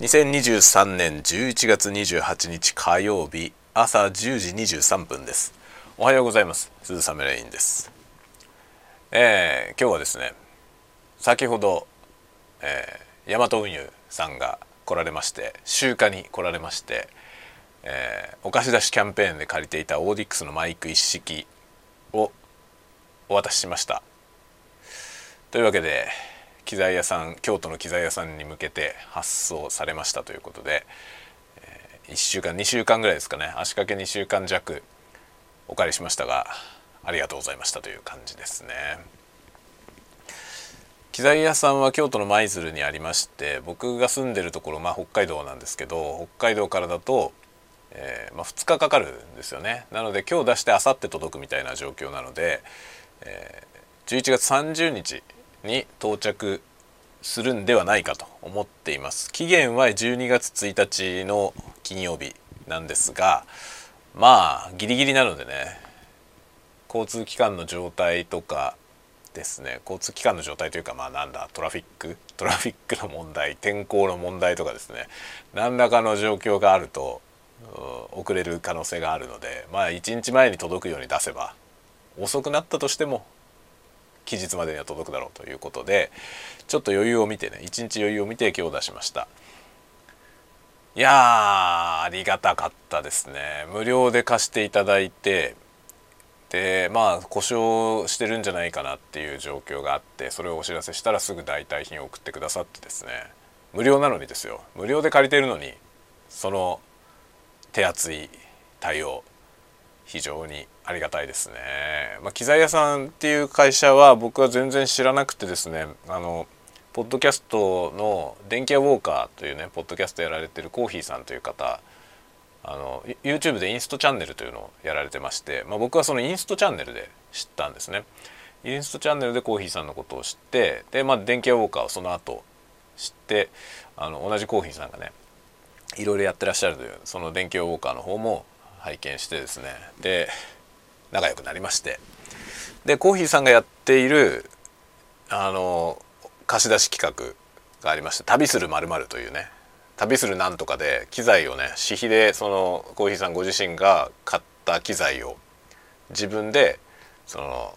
2023年11月28日火曜日朝10時23分です。おはようございます。鈴雨レインです。えー、今日はですね先ほど、えー、大和運輸さんが来られまして集荷に来られまして、えー、お貸し出しキャンペーンで借りていたオーディックスのマイク一式をお渡ししました。というわけで機材屋さん京都の機材屋さんに向けて発送されましたということで、えー、1週間2週間ぐらいですかね。足掛け2週間弱お借りしましたがありがとうございましたという感じですね。機材屋さんは京都の舞鶴にありまして僕が住んでるところ、まあ、北海道なんですけど北海道からだと、えー、まあ、2日かかるんですよね。なので今日出してあさって届くみたいな状況なので、えー、11月30日に到着するんではないかと思っています。期限は12月1日の金曜日なんですがまあギリギリなのでね交通機関の状態とかですね交通機関の状態というかまあなんだトラフィック？トラフィックの問題天候の問題とかですね何らかの状況があると遅れる可能性があるのでまあ1日前に届くように出せば遅くなったとしても期日までには届くだろうということでちょっと余裕を見てね一日余裕を見て今日出しました。いやありがたかったですね。無料で貸していただいてでまあ故障してるんじゃないかなっていう状況があってそれをお知らせしたらすぐ代替品を送ってくださってですね。無料なのにですよ。無料で借りてるのにその手厚い対応非常にありがたいですね。まあ、機材屋さんっていう会社は僕は全然知らなくてですねあのポッドキャストの電気屋ウォーカーというねポッドキャストやられてるコーヒーさんという方あの YouTube でインストチャンネルというのをやられてまして、まあ、僕はそのインストチャンネルで知ったんですね。インストチャンネルでコーヒーさんのことを知ってで、まあ、電気屋ウォーカーをその後知ってあの同じコーヒーさんがねいろいろやってらっしゃるというその電気屋ウォーカーの方も拝見してですねで仲良くなりましてでコーヒーさんがやっているあの貸し出し企画がありまして「旅するまるというね旅するなんとかで機材をね私費でそのコーヒーさんご自身が買った機材を自分でその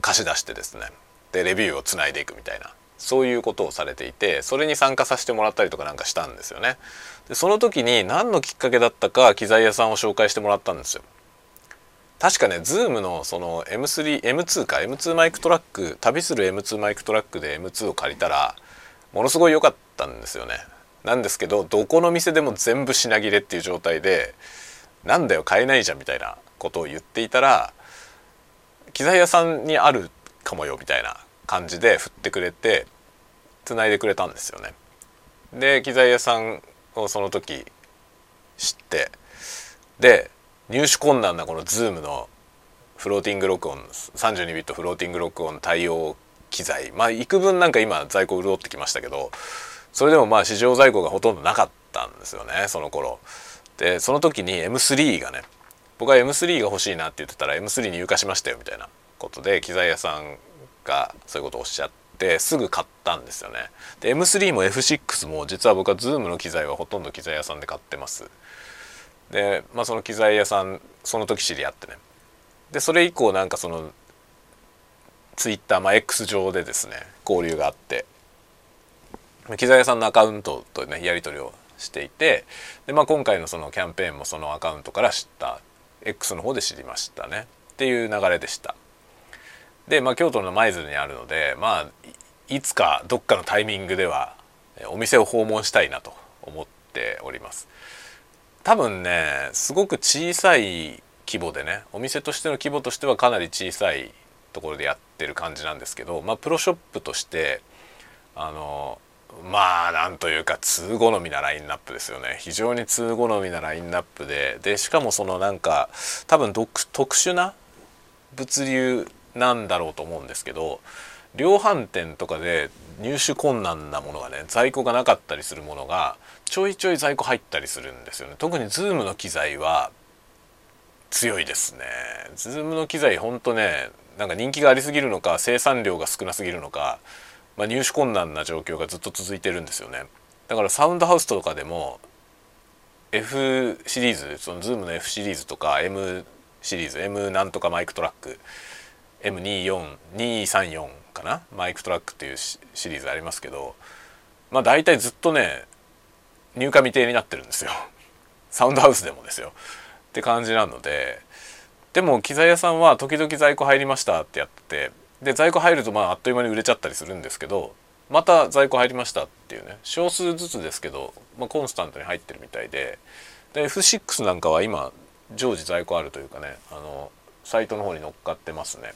貸し出してですねでレビューをつないでいくみたいなそういうことをされていてそれに参加させてもらったりとかなんかしたんですよね。でその時に何のきっかけだったか機材屋さんを紹介してもらったんですよ。確かね Zoom のその M3M2 か M2 マイクトラック旅する M2 マイクトラックで M2 を借りたらものすごい良かったんですよね。なんですけどどこの店でも全部品切れっていう状態でなんだよ買えないじゃんみたいなことを言っていたら機材屋さんにあるかもよみたいな感じで振ってくれて繋いでくれたんですよね。で機材屋さんをその時知ってで入手困難なこの Zoom のフローティング録音32ビットフローティング録音対応機材。まあ幾分なんか今在庫潤ってきましたけどそれでもまあ市場在庫がほとんどなかったんですよねその頃。でその時に M3 がね僕は M3 が欲しいなって言ってたら M3 に入荷しましたよみたいなことで機材屋さんがそういうことをおっしゃってすぐ買ったんですよね。で M3 も F6 も実は僕は Zoom の機材はほとんど機材屋さんで買ってます。で、まあ、その機材屋さんその時知り合ってね。でそれ以降なんかそのツイッター、まあ、X 上でですね交流があって。機材屋さんのアカウントとねやり取りをしていてで、まあ、今回のそのキャンペーンもそのアカウントから知った X の方で知りましたね。っていう流れでした。で、まあ、京都の舞鶴にあるのでまあいつかどっかのタイミングではお店を訪問したいなと思っております。多分ねすごく小さい規模でねお店としての規模としてはかなり小さいところでやってる感じなんですけど、まあ、プロショップとしてあのまあなんというか通好みなラインナップですよね。非常に通好みなラインナップででしかもそのなんか多分特殊な物流なんだろうと思うんですけど量販店とかで入手困難なものがね在庫がなかったりするものがちょいちょい在庫入ったりするんですよね。特に Zoom の機材は強いですね。Zoom の機材ほんとねなんか人気がありすぎるのか生産量が少なすぎるのか、まあ、入手困難な状況がずっと続いてるんですよね。だからサウンドハウスとかでも F シリーズその Zoom の F シリーズとか M シリーズ M なんとかマイクトラック M24234 かな？マイクトラックっていうシリーズありますけどまあ大体ずっとね入荷未定になってるんですよ。サウンドハウスでもですよ。って感じなので。でも機材屋さんは時々在庫入りましたってやってで在庫入るとまああっという間に売れちゃったりするんですけどまた在庫入りましたっていうね。少数ずつですけど、まあ、コンスタントに入ってるみたいで。で F6 なんかは今常時在庫あるというかねあのサイトの方に乗っかってますね。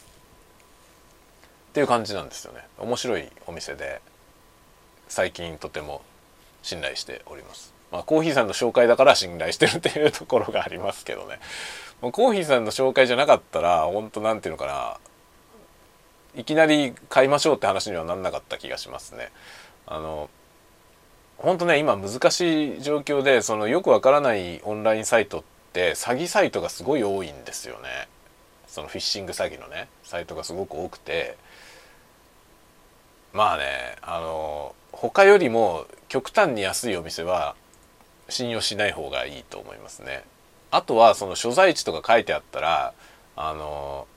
っていう感じなんですよね。面白いお店で最近とても信頼しておりますまあコーヒーさんの紹介だから信頼してるっていうところがありますけどねまコーヒーさんの紹介じゃなかったら本当なんていうのかないきなり買いましょうって話にはなんなかった気がしますね。あの本当ね今難しい状況でそのよくわからないオンラインサイトって詐欺サイトがすごい多いんですよね。そのフィッシング詐欺のねサイトがすごく多くてまあねあの他よりも極端に安いお店は信用しない方がいいと思いますね。あとはその所在地とか書いてあったらあの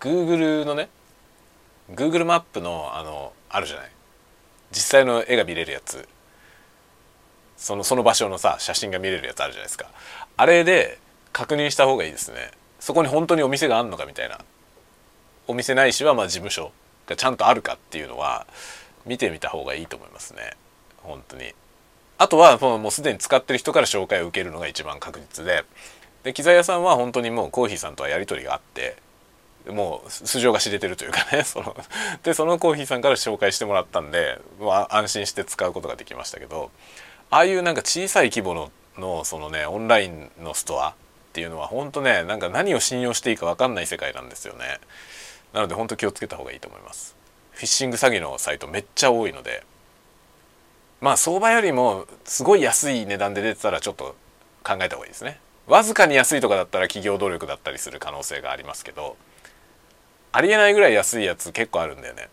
Google のね Google マップのあのあるじゃない。実際の絵が見れるやつ。そのその場所のさ写真が見れるやつあるじゃないですか。あれで確認した方がいいですね。そこに本当にお店があるのかみたいな。お店ないしはまあ事務所がちゃんとあるかっていうのは見てみた方がいいと思いますね。本当に。あとはもうすでに使ってる人から紹介を受けるのが一番確実で。で機材屋さんは本当にもうコーヒーさんとはやり取りがあってもう素性が知れてるというかね そのでそのコーヒーさんから紹介してもらったんで、まあ、安心して使うことができましたけどああいうなんか小さい規模ののそのねオンラインのストアっていうのは本当ねなんか何を信用していいか分かんない世界なんですよね。なので本当気をつけた方がいいと思います。フィッシング詐欺のサイトめっちゃ多いのでまあ相場よりもすごい安い値段で出てたらちょっと考えた方がいいですねわずかに安いとかだったら企業努力だったりする可能性がありますけどありえないぐらい安いやつ結構あるんだよね。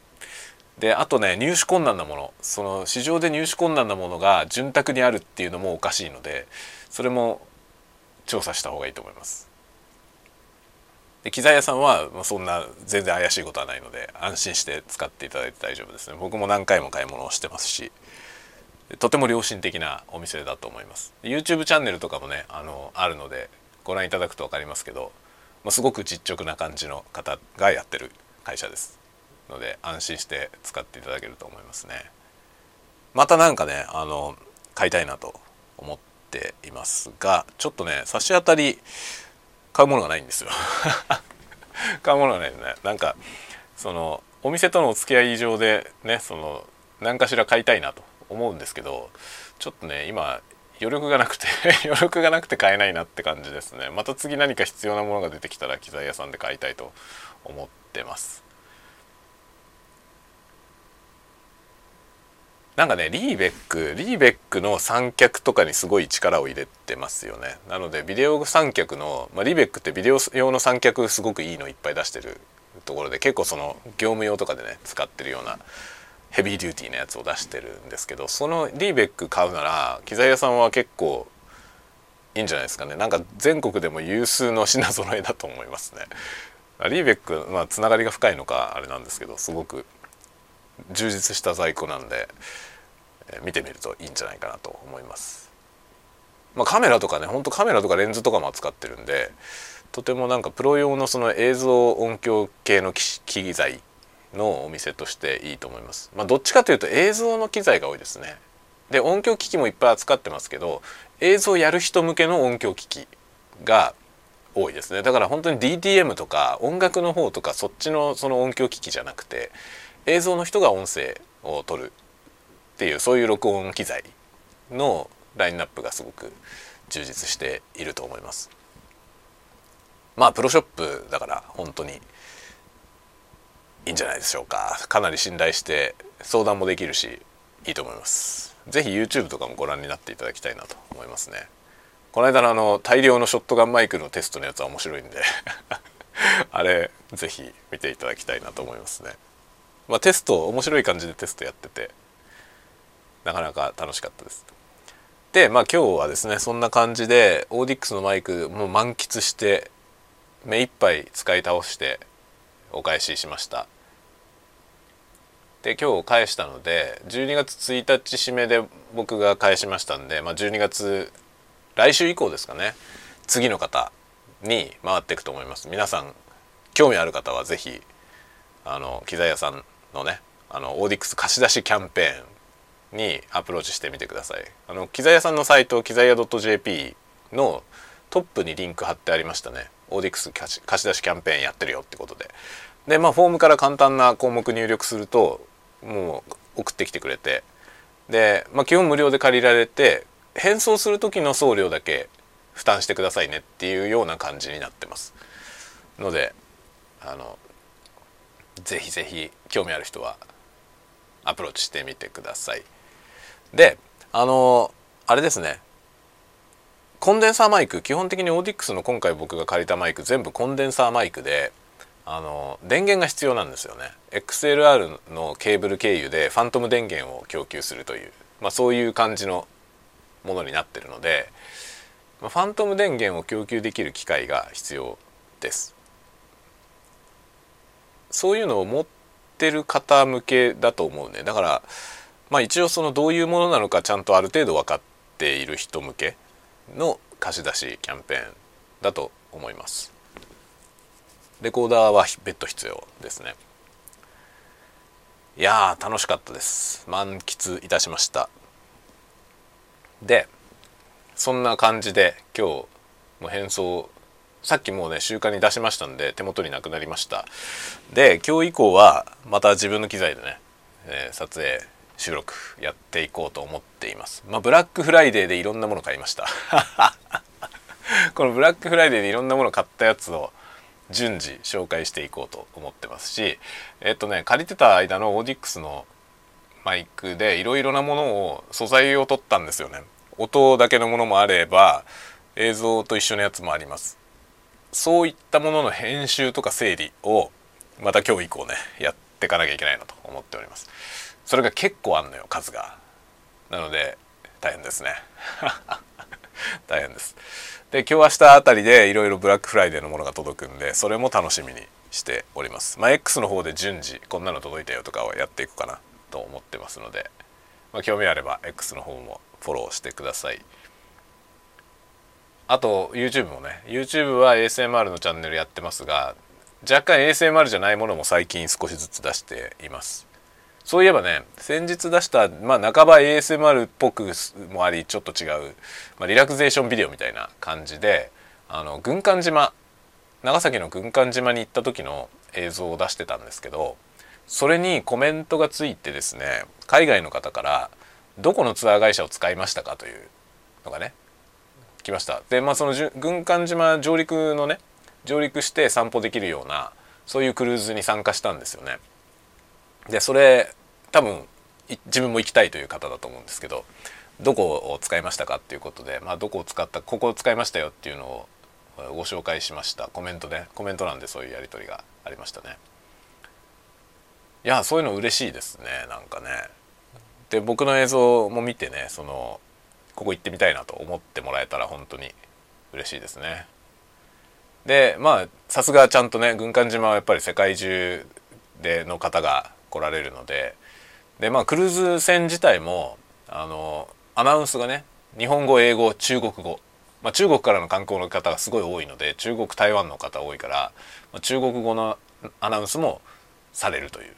であとね入手困難なものその市場で入手困難なものが潤沢にあるっていうのもおかしいのでそれも調査した方がいいと思います。で機材屋さんはそんな全然怪しいことはないので安心して使っていただいて大丈夫ですね。僕も何回も買い物をしてますしとても良心的なお店だと思います。YouTube チャンネルとかもねあのあるのでご覧いただくと分かりますけどまあ、すごく実直な感じの方がやってる会社ですので安心して使っていただけると思いますね。またなんかねあの買いたいなと思っていますがちょっとね差し当たり買うものがないんですよ。買うものがないねなんかそのお店とのお付き合い以上でねその何かしら買いたいなと思うんですけどちょっとね今余力がなくて 余力がなくて買えないなって感じですね。また次何か必要なものが出てきたら機材屋さんで買いたいと思ってます。なんかねリーベックリーベックの三脚とかにすごい力を入れてますよね。なのでビデオ三脚の、まあ、リーベックってビデオ用の三脚すごくいいのいっぱい出してるところで結構その業務用とかでね使ってるようなヘビーデューティーなやつを出してるんですけどそのリーベック買うなら機材屋さんは結構いいんじゃないですかね。なんか全国でも有数の品揃えだと思いますね。リーベックまあつながりが深いのかあれなんですけどすごく充実した在庫なんで、え見てみるといいんじゃないかなと思いますまあ、カメラとかねほんとカメラとかレンズとかも扱ってるんでとてもなんかプロ用のその映像音響系の機材のお店としていいと思います。まあ、どっちかというと映像の機材が多いですね。で音響機器もいっぱい扱ってますけど映像やる人向けの音響機器が多いですねだから本当に DTM とか音楽の方とかそっちのその音響機器じゃなくて映像の人が音声を取るっていうそういう録音機材のラインナップがすごく充実していると思います。まあプロショップだから本当にいいんじゃないでしょうか。かなり信頼して相談もできるしいいと思います。是非 YouTube とかもご覧になっていただきたいなと思いますね。この間のあの大量のショットガンマイクのテストのやつは面白いんで あれ是非見ていただきたいなと思いますね。まあ、テスト面白い感じでテストやっててなかなか楽しかったです。でまあ今日はですねそんな感じでオーディックスのマイクもう満喫して目いっぱい使い倒してお返ししました。で今日返したので12月1日締めで僕が返しましたんで、まあ、12月来週以降ですかね次の方に回っていくと思います。皆さん興味ある方は是非あの機材屋さんのねあのオーディックス貸し出しキャンペーンにアプローチしてみてください。あの機材屋さんのサイト機材屋 .jp のトップにリンク貼ってありましたね。オーディックス貸し出しキャンペーンやってるよってことで。でまあフォームから簡単な項目入力するともう送ってきてくれて。で、まあ、基本無料で借りられて返送する時の送料だけ負担してくださいねっていうような感じになってます。のであのぜひぜひ興味ある人はアプローチしてみてください。であのあれですね。コンデンサーマイク基本的にオーディックスの今回僕が借りたマイク全部コンデンサーマイクであの電源が必要なんですよね。XLR のケーブル経由でファントム電源を供給するという、まあ、そういう感じのものになってるのでファントム電源を供給できる機械が必要です。そういうのを持ってる方向けだと思うね。だからまあ一応そのどういうものなのかちゃんとある程度分かっている人向けの貸し出しキャンペーンだと思います。レコーダーは別途必要ですね。いや楽しかったです。満喫いたしました。でそんな感じで今日も返送さっきもうね集荷に出しましたんで手元になくなりました。で今日以降はまた自分の機材でね、えー、撮影収録やっていこうと思っています。まあブラックフライデーでいろんなもの買いました。このブラックフライデーでいろんなもの買ったやつを順次紹介していこうと思ってますしえっとね借りてた間のオーディックスのマイクでいろいろなものを素材を取ったんですよね。音だけのものもあれば映像と一緒のやつもあります。そういったものの編集とか整理をまた今日以降ねやっていかなきゃいけないなと思っております。それが結構あんのよ数が。なので大変ですね。大変です。で今日明日あたりでいろいろブラックフライデーのものが届くんでそれも楽しみにしております。まあ X の方で順次こんなの届いたよとかをやっていくかなと思ってますので、まあ、興味あれば X の方もフォローしてください。あと YouTube もね YouTube は ASMR のチャンネルやってますが若干 ASMR じゃないものも最近少しずつ出していますそういえばね先日出した、まあ、半ば ASMR っぽくもありちょっと違う、まあ、リラクゼーションビデオみたいな感じであの軍艦島長崎の軍艦島に行った時の映像を出してたんですけどそれにコメントがついてですね海外の方から「どこのツアー会社を使いましたか?」というのがね来ました。でまあその軍艦島上陸のね上陸して散歩できるようなそういうクルーズに参加したんですよね。でそれ多分自分も行きたいという方だと思うんですけどどこを使いましたかっていうことで、まあ、どこを使ったここを使いましたよっていうのをご紹介しました。コメントでコメント欄でそういうやり取りがありましたね。いやそういうの嬉しいですねなんかね。で僕の映像も見てねそのここ行ってみたいなと思ってもらえたら本当に嬉しいですね。でまあさすがちゃんとね軍艦島はやっぱり世界中での方が来られるので。でまあクルーズ船自体もあのアナウンスがね日本語英語中国語、まあ、中国からの観光の方がすごい多いので中国台湾の方多いから、まあ、中国語のアナウンスもされるという。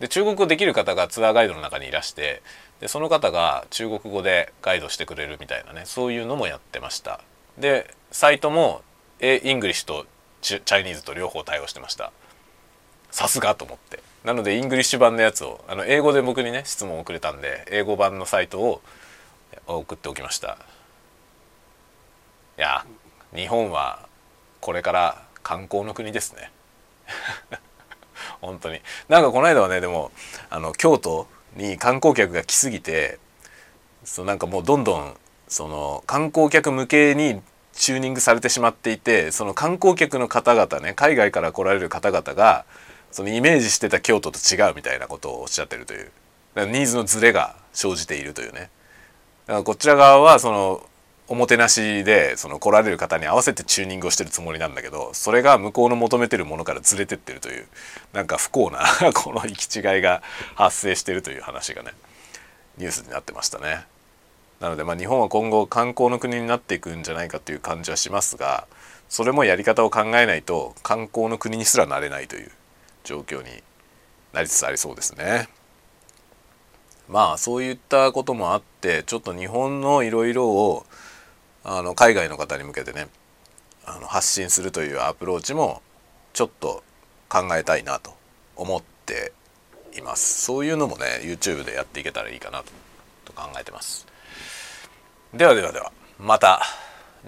で中国語できる方がツアーガイドの中にいらしてでその方が中国語でガイドしてくれるみたいなねそういうのもやってました。でサイトもえ English と Chinese と両方対応してました。さすがと思って。なので English 版のやつをあの英語で僕にね質問をくれたんで英語版のサイトを送っておきました。いや日本はこれから観光の国ですね。本当に。なんかこの間はねでもあの京都に観光客が来すぎてそなんかもうどんどんその観光客向けにチューニングされてしまっていてその観光客の方々ね海外から来られる方々がそのイメージしてた京都と違うみたいなことをおっしゃってるという。ニーズのズレが生じているというね。だからこちら側はそのおもてなしでその来られる方に合わせてチューニングをしてるつもりなんだけどそれが向こうの求めてるものからずれてってるというなんか不幸な この行き違いが発生してるという話がねニュースになってましたね。なのでまあ日本は今後観光の国になっていくんじゃないかという感じはしますがそれもやり方を考えないと観光の国にすらなれないという状況になりつつありそうですね。まあそういったこともあってちょっと日本のいろいろをあの海外の方に向けてねあの発信するというアプローチもちょっと考えたいなと思っています。そういうのもね YouTube でやっていけたらいいかなと考えてます。ではではではまた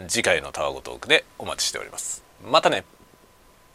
次回のタワゴトークでお待ちしております。またね。